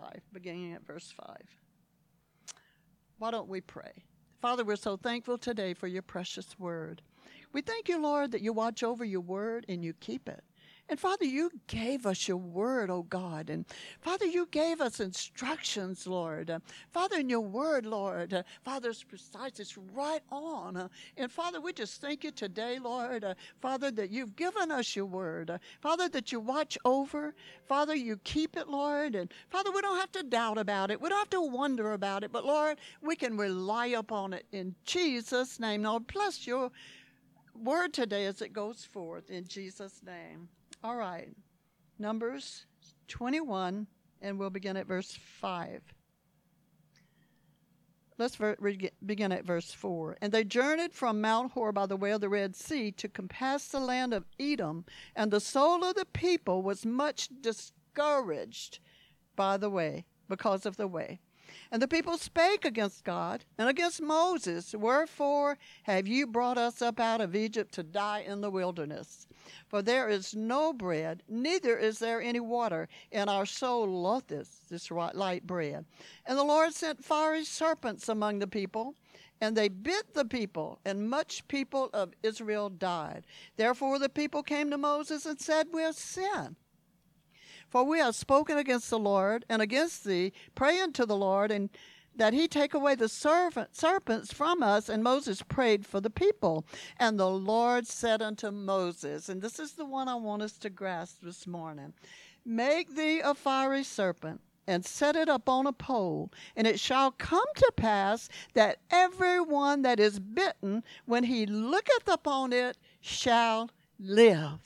5, beginning at verse 5. Why don't we pray? Father, we're so thankful today for your precious word. We thank you, Lord, that you watch over your word and you keep it. And Father, you gave us your word, oh God. And Father, you gave us instructions, Lord. Father, in your word, Lord, Father, it's precise, it's right on. And Father, we just thank you today, Lord, Father, that you've given us your word. Father, that you watch over. Father, you keep it, Lord. And Father, we don't have to doubt about it. We don't have to wonder about it. But Lord, we can rely upon it in Jesus' name. Lord, bless your word today as it goes forth in Jesus' name. All right. Numbers 21, and we'll begin at verse 5. Let's ver- re- begin at verse 4. And they journeyed from Mount Hor by the way of the Red Sea to compass the land of Edom, and the soul of the people was much discouraged by the way, because of the way. And the people spake against God and against Moses, Wherefore have you brought us up out of Egypt to die in the wilderness? For there is no bread, neither is there any water, and our soul loatheth this light bread. And the Lord sent fiery serpents among the people, and they bit the people, and much people of Israel died. Therefore the people came to Moses and said, We have sinned. For we have spoken against the Lord and against thee. praying to the Lord, and that he take away the serpents from us. And Moses prayed for the people. And the Lord said unto Moses, and this is the one I want us to grasp this morning Make thee a fiery serpent and set it up on a pole, and it shall come to pass that every one that is bitten, when he looketh upon it, shall live.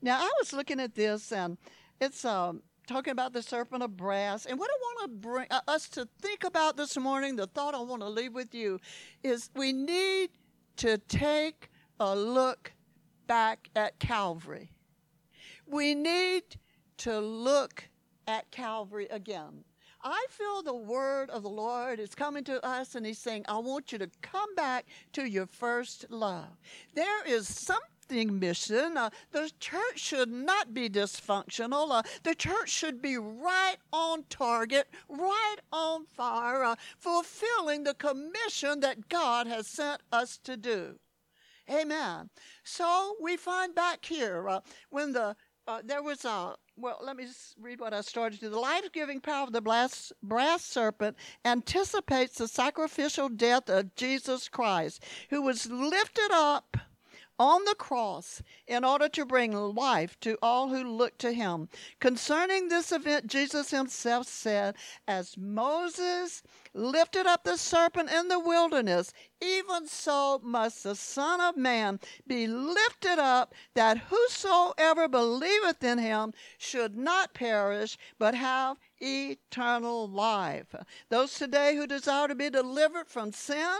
Now, I was looking at this, and it's um, talking about the serpent of brass. And what I want to bring uh, us to think about this morning, the thought I want to leave with you, is we need to take a look back at Calvary. We need to look at Calvary again. I feel the word of the Lord is coming to us, and He's saying, I want you to come back to your first love. There is something mission. Uh, the church should not be dysfunctional. Uh, the church should be right on target, right on fire, uh, fulfilling the commission that God has sent us to do. Amen. So we find back here uh, when the uh, there was a well, let me read what I started to. The life giving power of the brass, brass serpent anticipates the sacrificial death of Jesus Christ, who was lifted up on the cross in order to bring life to all who look to him. Concerning this event, Jesus himself said, As Moses lifted up the serpent in the wilderness, even so must the Son of Man be lifted up, that whosoever believeth in him should not perish, but have eternal life. Those today who desire to be delivered from sin,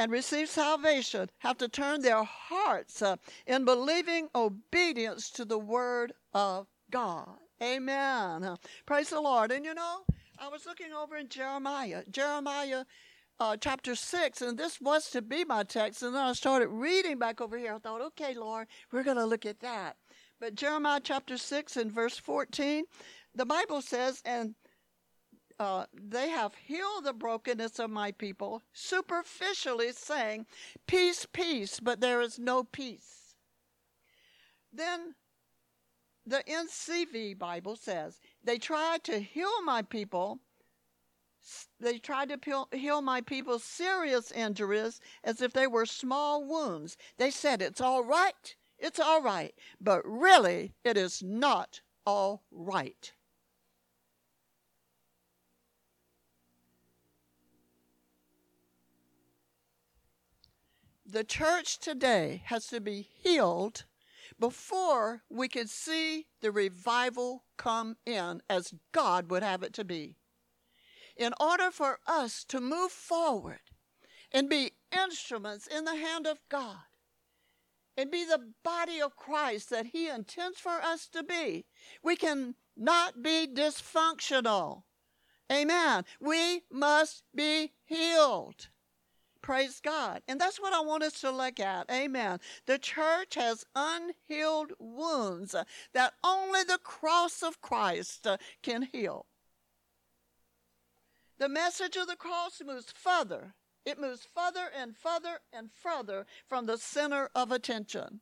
and receive salvation have to turn their hearts uh, in believing obedience to the word of God. Amen. Praise the Lord. And you know, I was looking over in Jeremiah, Jeremiah uh, chapter 6, and this was to be my text. And then I started reading back over here. I thought, okay, Lord, we're going to look at that. But Jeremiah chapter 6 and verse 14, the Bible says, and uh, they have healed the brokenness of my people, superficially saying, Peace, peace, but there is no peace. Then the NCV Bible says, They tried to heal my people. They tried to heal my people's serious injuries as if they were small wounds. They said, It's all right, it's all right, but really, it is not all right. The church today has to be healed before we can see the revival come in as God would have it to be. In order for us to move forward and be instruments in the hand of God and be the body of Christ that He intends for us to be, we can not be dysfunctional. Amen. We must be healed Praise God. And that's what I want us to look at. Amen. The church has unhealed wounds that only the cross of Christ uh, can heal. The message of the cross moves further. It moves further and further and further from the center of attention.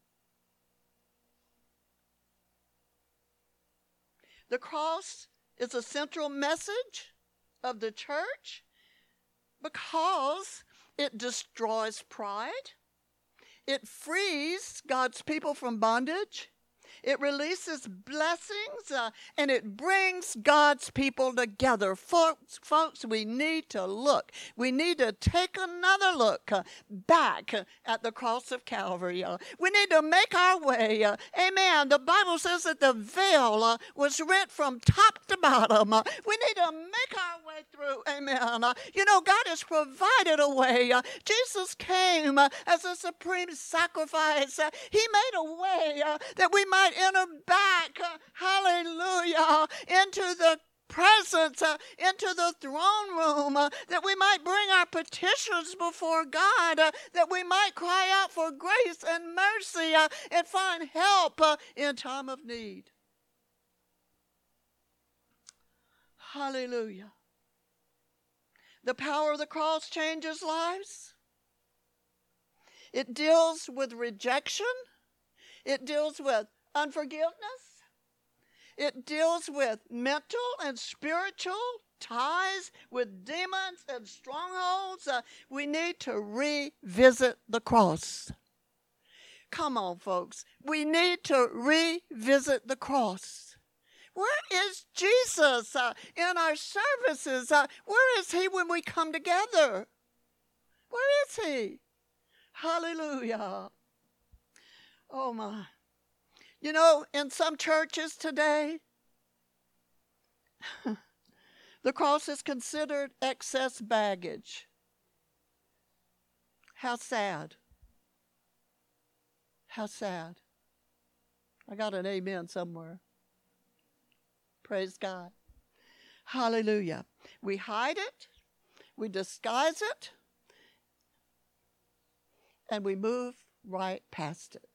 The cross is a central message of the church because it destroys pride. It frees God's people from bondage. It releases blessings uh, and it brings God's people together. Folks, folks, we need to look. We need to take another look uh, back at the cross of Calvary. Uh, we need to make our way. Uh, amen. The Bible says that the veil uh, was rent from top to bottom. Uh, we need to make our way through. Amen. you know, God has provided a way. Jesus came as a supreme sacrifice. he made a way that we might might enter back, uh, hallelujah, into the presence, uh, into the throne room, uh, that we might bring our petitions before God, uh, that we might cry out for grace and mercy uh, and find help uh, in time of need. Hallelujah. The power of the cross changes lives. It deals with rejection. It deals with unforgiveness. It deals with mental and spiritual ties with demons and strongholds. Uh, we need to revisit the cross. Come on, folks. We need to revisit the cross. Where is Jesus uh, in our services? Uh, where is he when we come together? Where is he? Hallelujah. Oh, my. You know, in some churches today, the cross is considered excess baggage. How sad. How sad. I got an amen somewhere. Praise God. Hallelujah. We hide it, we disguise it, and we move right past it.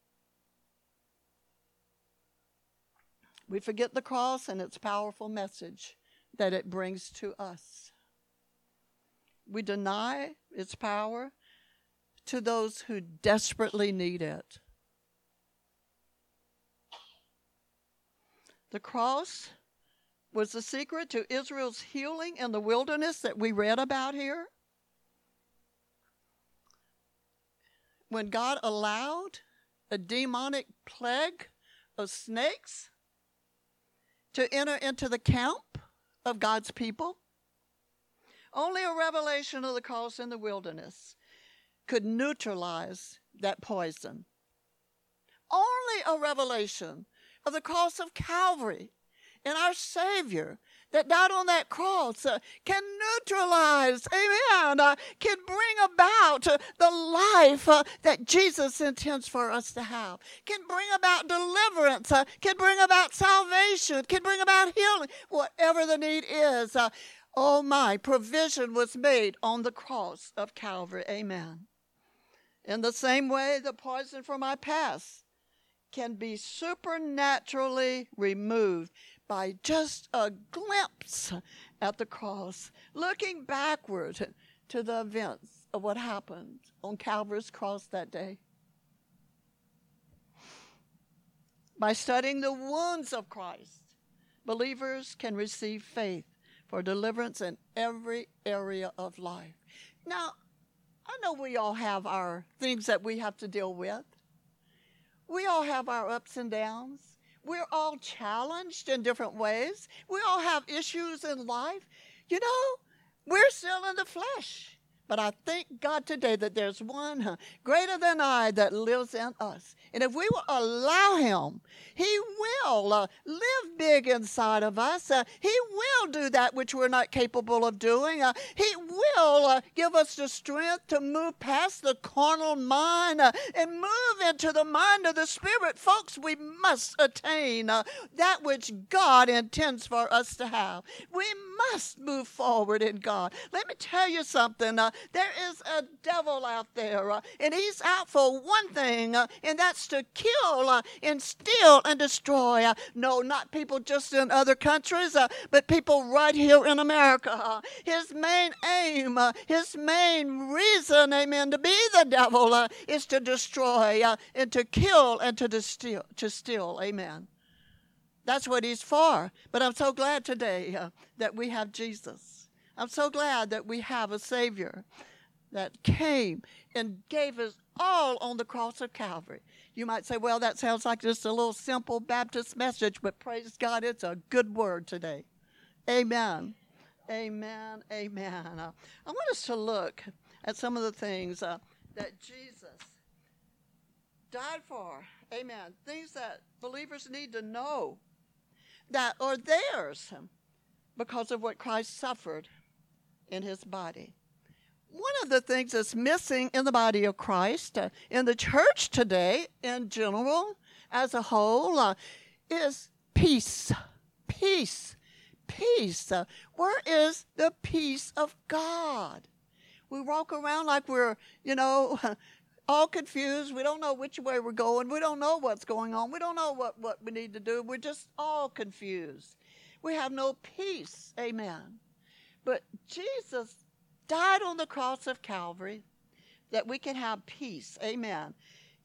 We forget the cross and its powerful message that it brings to us. We deny its power to those who desperately need it. The cross was the secret to Israel's healing in the wilderness that we read about here. When God allowed a demonic plague of snakes to enter into the camp of God's people. Only a revelation of the cross in the wilderness could neutralize that poison. Only a revelation of the cross of Calvary and our Savior that died on that cross uh, can neutralize, amen, uh, can bring about uh, the life uh, that Jesus intends for us to have, can bring about deliverance, uh, can bring about salvation, can bring about healing, whatever the need is. Uh, oh my, provision was made on the cross of Calvary, amen. In the same way, the poison from my past can be supernaturally removed by just a glimpse at the cross, looking backward to the events of what happened on Calvary's cross that day. By studying the wounds of Christ, believers can receive faith for deliverance in every area of life. Now, I know we all have our things that we have to deal with. We all have our ups and downs. We're all challenged in different ways. We all have issues in life. You know, we're still in the flesh. But I thank God today that there's one greater than I that lives in us. And if we will allow Him, He will uh, live big inside of us. Uh, he will do that which we're not capable of doing. Uh, he will uh, give us the strength to move past the carnal mind uh, and move into the mind of the Spirit. Folks, we must attain uh, that which God intends for us to have. We must move forward in God. Let me tell you something. Uh, there is a devil out there, uh, and he's out for one thing, uh, and that's to kill uh, and steal and destroy. No, not people just in other countries, but people right here in America. his main aim, his main reason, amen, to be the devil is to destroy and to kill and to steal, to steal. Amen. That's what he's for. But I'm so glad today uh, that we have Jesus. I'm so glad that we have a Savior that came and gave us all on the cross of Calvary. You might say, well, that sounds like just a little simple Baptist message, but praise God, it's a good word today. Amen. Amen. Amen. Uh, I want us to look at some of the things uh, that Jesus died for. Amen. Things that believers need to know that are theirs because of what Christ suffered in his body. One of the things that's missing in the body of Christ, uh, in the church today, in general, as a whole, uh, is peace. Peace. Peace. Uh, where is the peace of God? We walk around like we're, you know, all confused. We don't know which way we're going. We don't know what's going on. We don't know what, what we need to do. We're just all confused. We have no peace. Amen. But Jesus died on the cross of Calvary that we can have peace. Amen.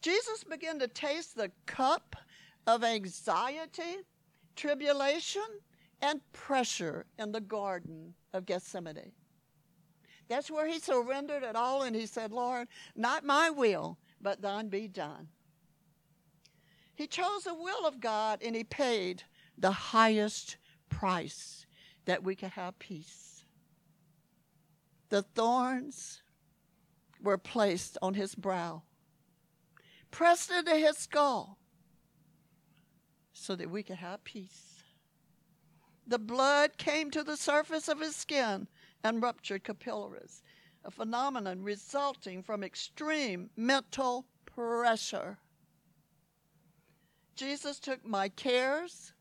Jesus began to taste the cup of anxiety, tribulation, and pressure in the Garden of Gethsemane. That's where he surrendered it all and he said, Lord, not my will, but thine be done. He chose the will of God and he paid the highest price that we could have peace. The thorns were placed on his brow, pressed into his skull, so that we could have peace. The blood came to the surface of his skin and ruptured capillaries, a phenomenon resulting from extreme mental pressure. Jesus took my cares,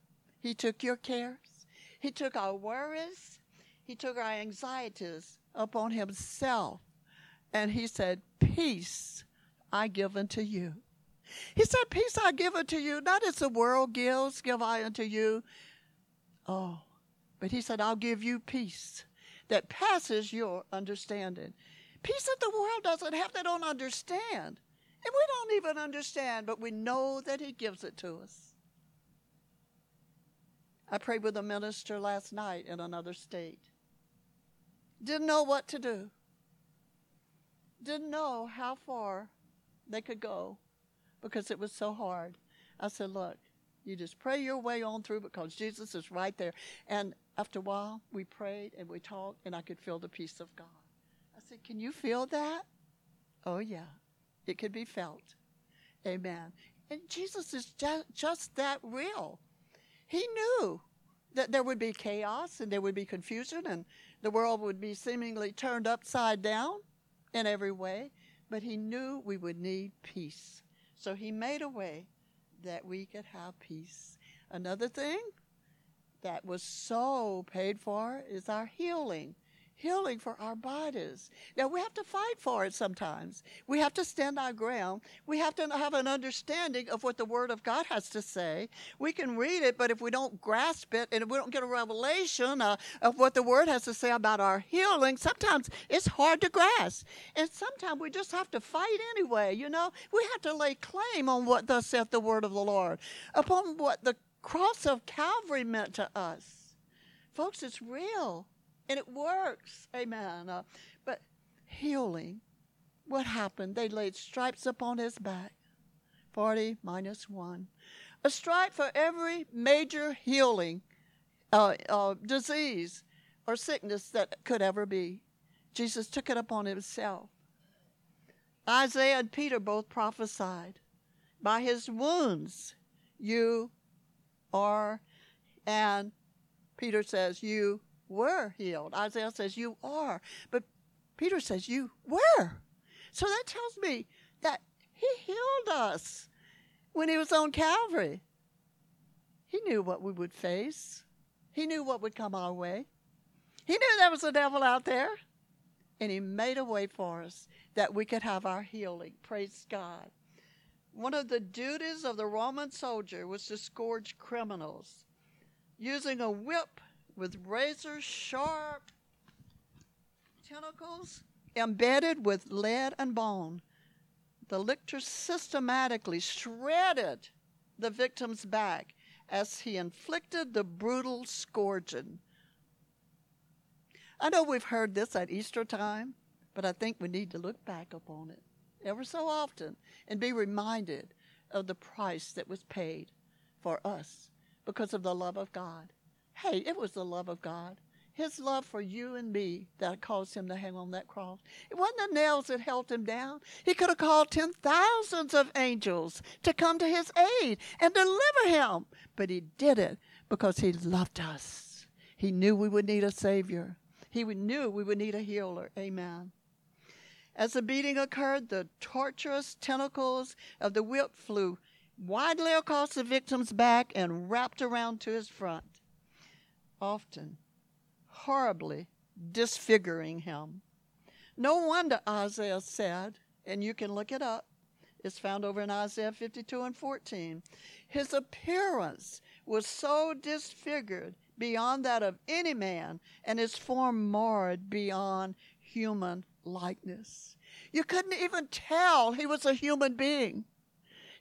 He took your cares, He took our worries, He took our anxieties upon Himself, and He said, Peace I give unto you. He said, Peace I give unto you, not as the world gives, give I unto you. Oh, but He said, I'll give you peace that passes your understanding. Peace that the world doesn't have, they don't understand. And we don't even understand, but we know that He gives it to us. I prayed with a minister last night in another state. Didn't know what to do. Didn't know how far they could go because it was so hard. I said, Look, you just pray your way on through because Jesus is right there. And after a while, we prayed and we talked, and I could feel the peace of God. I said, Can you feel that? Oh, yeah. It could be felt. Amen. And Jesus is just, just that real. He knew that there would be chaos and there would be confusion and the world would be seemingly turned upside down in every way, but he knew we would need peace. So he made a way that we could have peace. Another thing that was so paid for is our healing. Healing for our bodies. Now, we have to fight for it sometimes. We have to stand our ground. We have to have an understanding of what the Word of God has to say. We can read it, but if we don't grasp it and if we don't get a revelation uh, of what the Word has to say about our healing, sometimes it's hard to grasp. And sometimes we just have to fight anyway, you know? We have to lay claim on what thus saith the Word of the Lord, upon what the cross of Calvary meant to us. Folks, it's real and it works. Amen. Uh, but healing, what happened? They laid stripes upon his back 40 minus 1. A stripe for every major healing, uh, uh, disease, or sickness that could ever be. Jesus took it upon himself. Isaiah and Peter both prophesied. By his wounds, you are, and Peter says, You were healed. Isaiah says, You are. But Peter says, You were. So that tells me that he healed us when he was on Calvary. He knew what we would face, he knew what would come our way. He knew there was a devil out there. and He made a way for us that we could have our healing. Praise God. One of the duties of the Roman soldier was to scourge criminals using a whip with razor sharp tentacles embedded with lead and bone. The lictor systematically shredded the victim's back as he inflicted the brutal scourging. I know we've heard this at Easter time, but I think we need to look back upon it ever so often and be reminded of the price that was paid for us because of the love of God. Hey, it was the love of God. His love for you and me that caused him to hang on that cross. It wasn't the nails that held him down. He could have called ten thousands of angels to come to his aid and deliver him. But he did it because he loved us. He knew we would need a Savior. He knew we would need a healer. Amen. As the beating occurred, the torturous tentacles of the whip flew widely across the victim's back and wrapped around to his front, often horribly disfiguring him. No wonder Isaiah said, and you can look it up, it's found over in Isaiah 52 and 14. His appearance was so disfigured beyond that of any man, and his form marred beyond human likeness. You couldn't even tell he was a human being.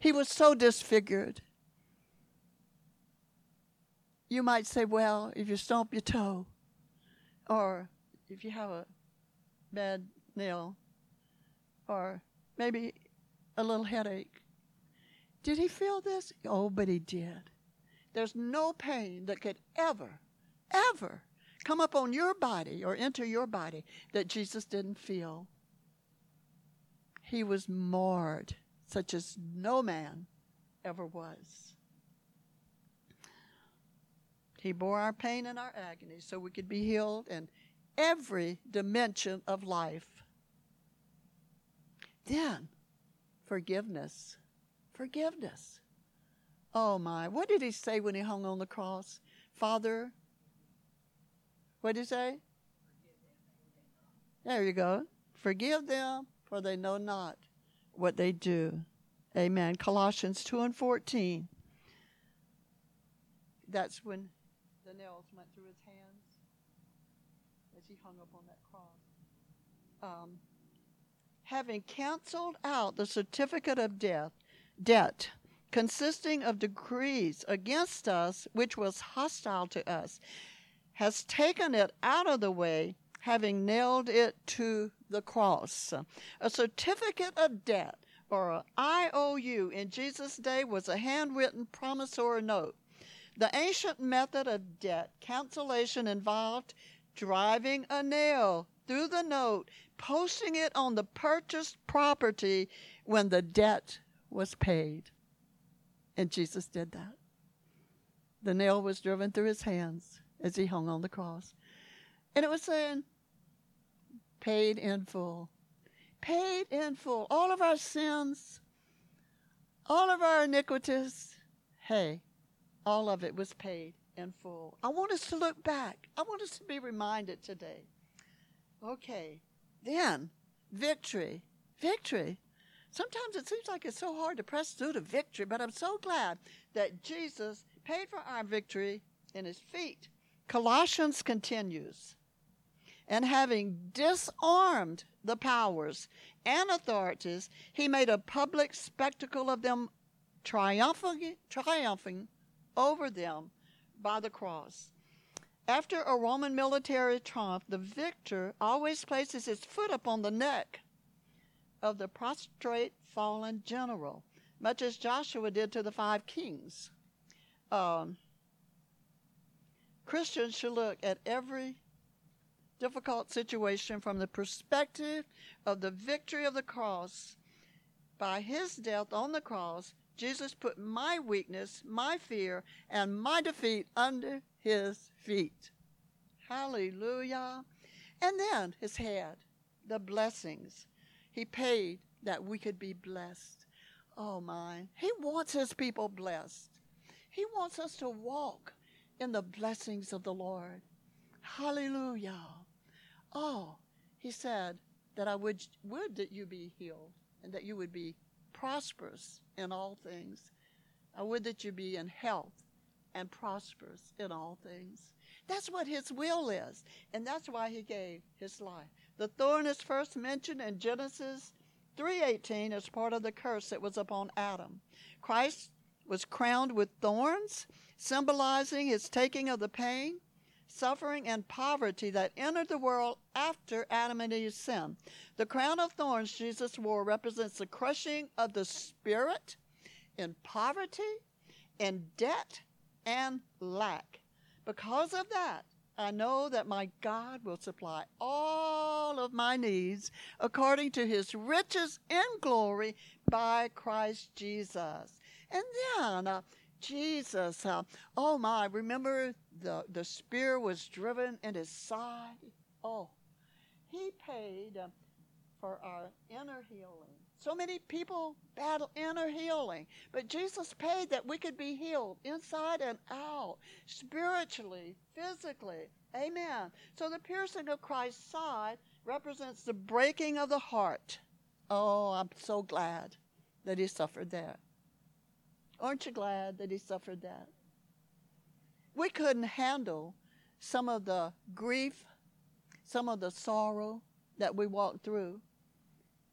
He was so disfigured. You might say, well, if you stomp your toe, or if you have a bad nail, or maybe a little headache. Did he feel this? Oh, but he did. There's no pain that could ever, ever come up on your body or enter your body that Jesus didn't feel. He was marred, such as no man ever was. He bore our pain and our agony so we could be healed in every dimension of life. Then, forgiveness. Forgiveness. Oh my. What did he say when he hung on the cross? Father, what did he say? There you go. Forgive them, for they know not what they do. Amen. Colossians 2 and 14. That's when the nails went through his hands as he hung up on that cross. Um, having canceled out the certificate of death, debt, consisting of decrees against us, which was hostile to us, has taken it out of the way, having nailed it to the cross. A certificate of debt, or an IOU, in Jesus' day was a handwritten promissory note the ancient method of debt cancellation involved driving a nail through the note, posting it on the purchased property when the debt was paid. And Jesus did that. The nail was driven through his hands as he hung on the cross. And it was saying, paid in full. Paid in full. All of our sins, all of our iniquities, hey, all of it was paid in full. I want us to look back. I want us to be reminded today. Okay, then victory. Victory. Sometimes it seems like it's so hard to press through to victory, but I'm so glad that Jesus paid for our victory in his feet. Colossians continues. And having disarmed the powers and authorities, he made a public spectacle of them, triumphing, triumphing over them by the cross. After a Roman military triumph, the victor always places his foot upon the neck of the prostrate fallen general, much as Joshua did to the five kings. Um, Christians should look at every difficult situation from the perspective of the victory of the cross. By his death on the cross, Jesus put my weakness, my fear, and my defeat under his feet. Hallelujah. And then his head, the blessings. He paid that we could be blessed. Oh my. He wants his people blessed. He wants us to walk in the blessings of the Lord. Hallelujah. Oh, he said that I would, would that you be healed and that you would be prosperous in all things. I would that you be in health and prosperous in all things. That's what his will is. And that's why he gave his life. The thorn is first mentioned in Genesis 3:18 as part of the curse that was upon Adam. Christ was crowned with thorns, symbolizing his taking of the pain, suffering, and poverty that entered the world after Adam and Eve's sin. The crown of thorns Jesus wore represents the crushing of the spirit in poverty, in debt, and lack. Because of that, I know that my God will supply all of my needs according to his riches in glory by Christ Jesus. And then uh, Jesus, uh, oh my, remember the, the spear was driven in his side? Oh, he paid uh, for our inner healing. So many people battle inner healing, but Jesus paid that we could be healed inside and out, spiritually, physically. Amen. So the piercing of Christ's side represents the breaking of the heart. Oh, I'm so glad that he suffered that. Aren't you glad that he suffered that? We couldn't handle some of the grief, some of the sorrow that we walked through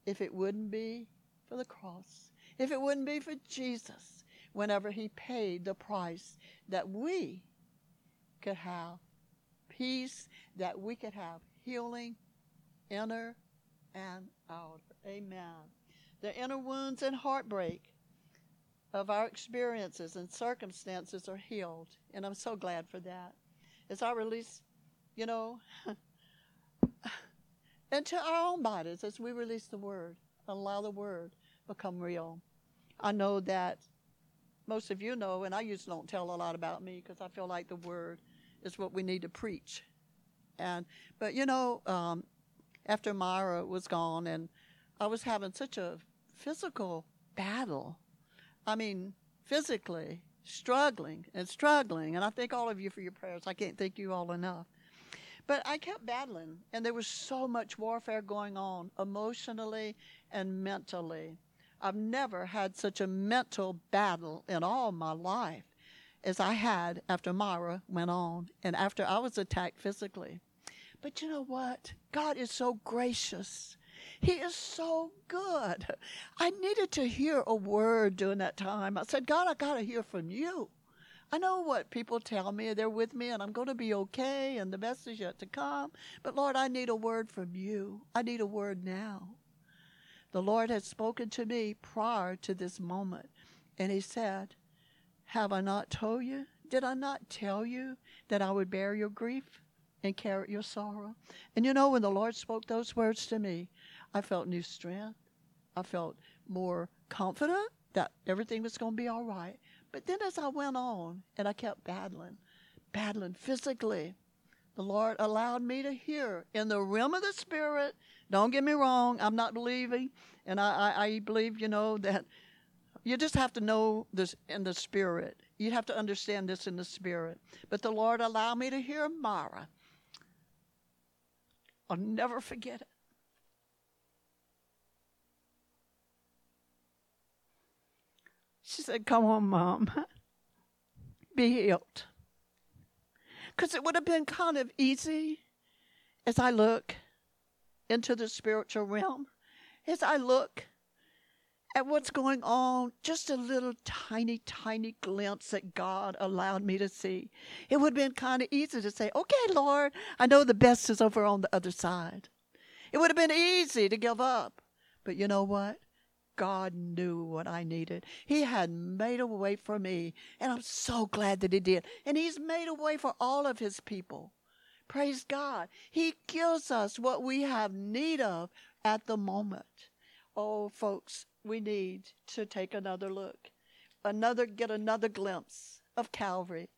if it wouldn't be for the cross, if it wouldn't be for Jesus, whenever he paid the price that we could have peace, that we could have healing, inner and outer. Amen. The inner wounds and heartbreak of our experiences and circumstances are healed. And I'm so glad for that. As I release, you know, into our own bodies, as we release the word, allow the word become real. I know that most of you know, and I usually don't tell a lot about me because I feel like the word is what we need to preach. And but you know, um, after Myra was gone, and I was having such a physical battle I mean, physically struggling and struggling. And I thank all of you for your prayers. I can't thank you all enough. But I kept battling, and there was so much warfare going on emotionally and mentally. I've never had such a mental battle in all my life as I had after Myra went on and after I was attacked physically. But you know what? God is so gracious he is so good. I needed to hear a word during that time. I said, God, I got to hear from you. I know what people tell me, they're with me, and I'm going to be okay, and the best is yet to come. But Lord, I need a word from you. I need a word now. The Lord had spoken to me prior to this moment, and He said, Have I not told you? Did I not tell you that I would bear your grief and carry your sorrow? And you know, when the Lord spoke those words to me, I felt new strength. I felt more confident that everything was going to be all right. But then as I went on and I kept battling, battling physically, the Lord allowed me to hear in the realm of the Spirit. Don't get me wrong, I'm not believing. And I, I, I believe, you know, that you just have to know this in the Spirit. You have to understand this in the Spirit. But the Lord allowed me to hear Mara. I'll never forget it. She said, Come on, Mom. Be healed. Because it would have been kind of easy as I look into the spiritual realm, as I look at what's going on, just a little tiny, tiny glimpse that God allowed me to see. It would have been kind of easy to say, Okay, Lord, I know the best is over on the other side. It would have been easy to give up. But you know what? God knew what I needed. He had made a way for me, and I'm so glad that He did. And He's made a way for all of His people. Praise God. He gives us what we have need of at the moment. Oh, folks, we need to take another look, another, get another glimpse of Calvary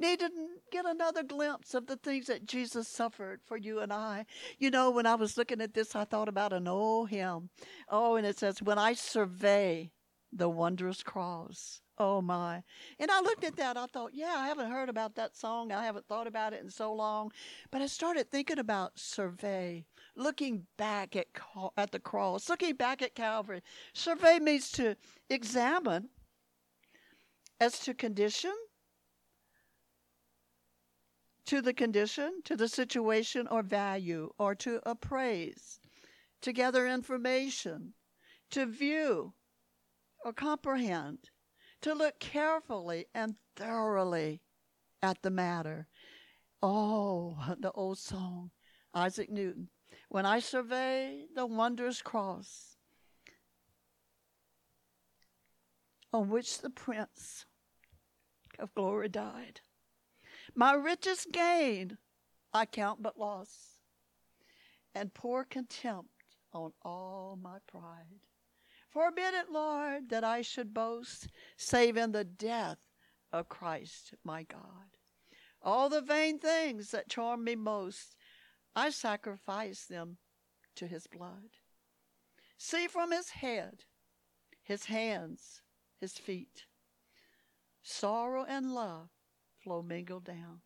need to get another glimpse of the things that Jesus suffered for you and I. You know, when I was looking at this, I thought about an old hymn. Oh, and it says, When I survey the wondrous cross. Oh my. And I looked at that. I thought, yeah, I haven't heard about that song. I haven't thought about it in so long. But I started thinking about survey. looking back at, at the cross, looking back at Calvary. Survey means to examine as to condition, to the condition, to the situation or value, or to appraise, to gather information, to view or comprehend, to look carefully and thoroughly at the matter. Oh, the old song, Isaac Newton. When I survey the wondrous cross on which the Prince of Glory died, my richest gain I count but loss, and pour contempt on all my pride. Forbid it, Lord, that I should boast, save in the death of Christ my God. All the vain things that charm me most, I sacrifice them to his blood. See from his head, his hands, his feet, sorrow and love flow mingled down.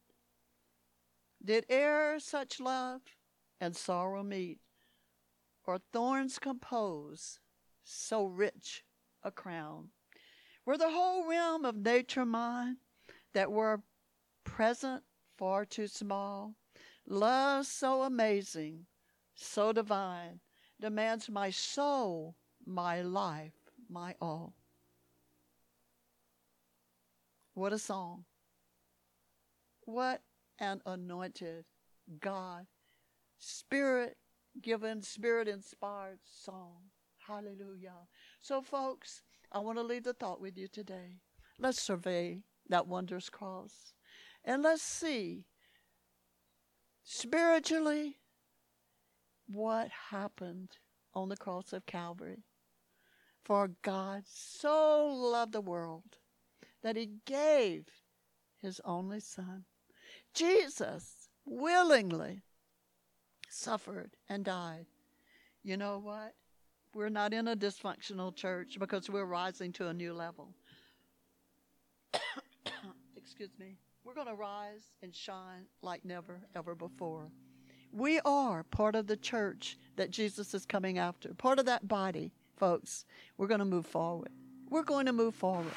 Did e'er such love and sorrow meet, or thorns compose so rich a crown? Were the whole realm of nature mine, that were present far too small, love so amazing, so divine, demands my soul, my life, my all. What a song. What an anointed God, spirit given, spirit inspired song. Hallelujah. So, folks, I want to leave the thought with you today. Let's survey that wondrous cross and let's see spiritually what happened on the cross of Calvary. For God so loved the world that he gave his only Son. Jesus willingly suffered and died. You know what? We're not in a dysfunctional church because we're rising to a new level. Excuse me. We're going to rise and shine like never, ever before. We are part of the church that Jesus is coming after, part of that body, folks. We're going to move forward. We're going to move forward.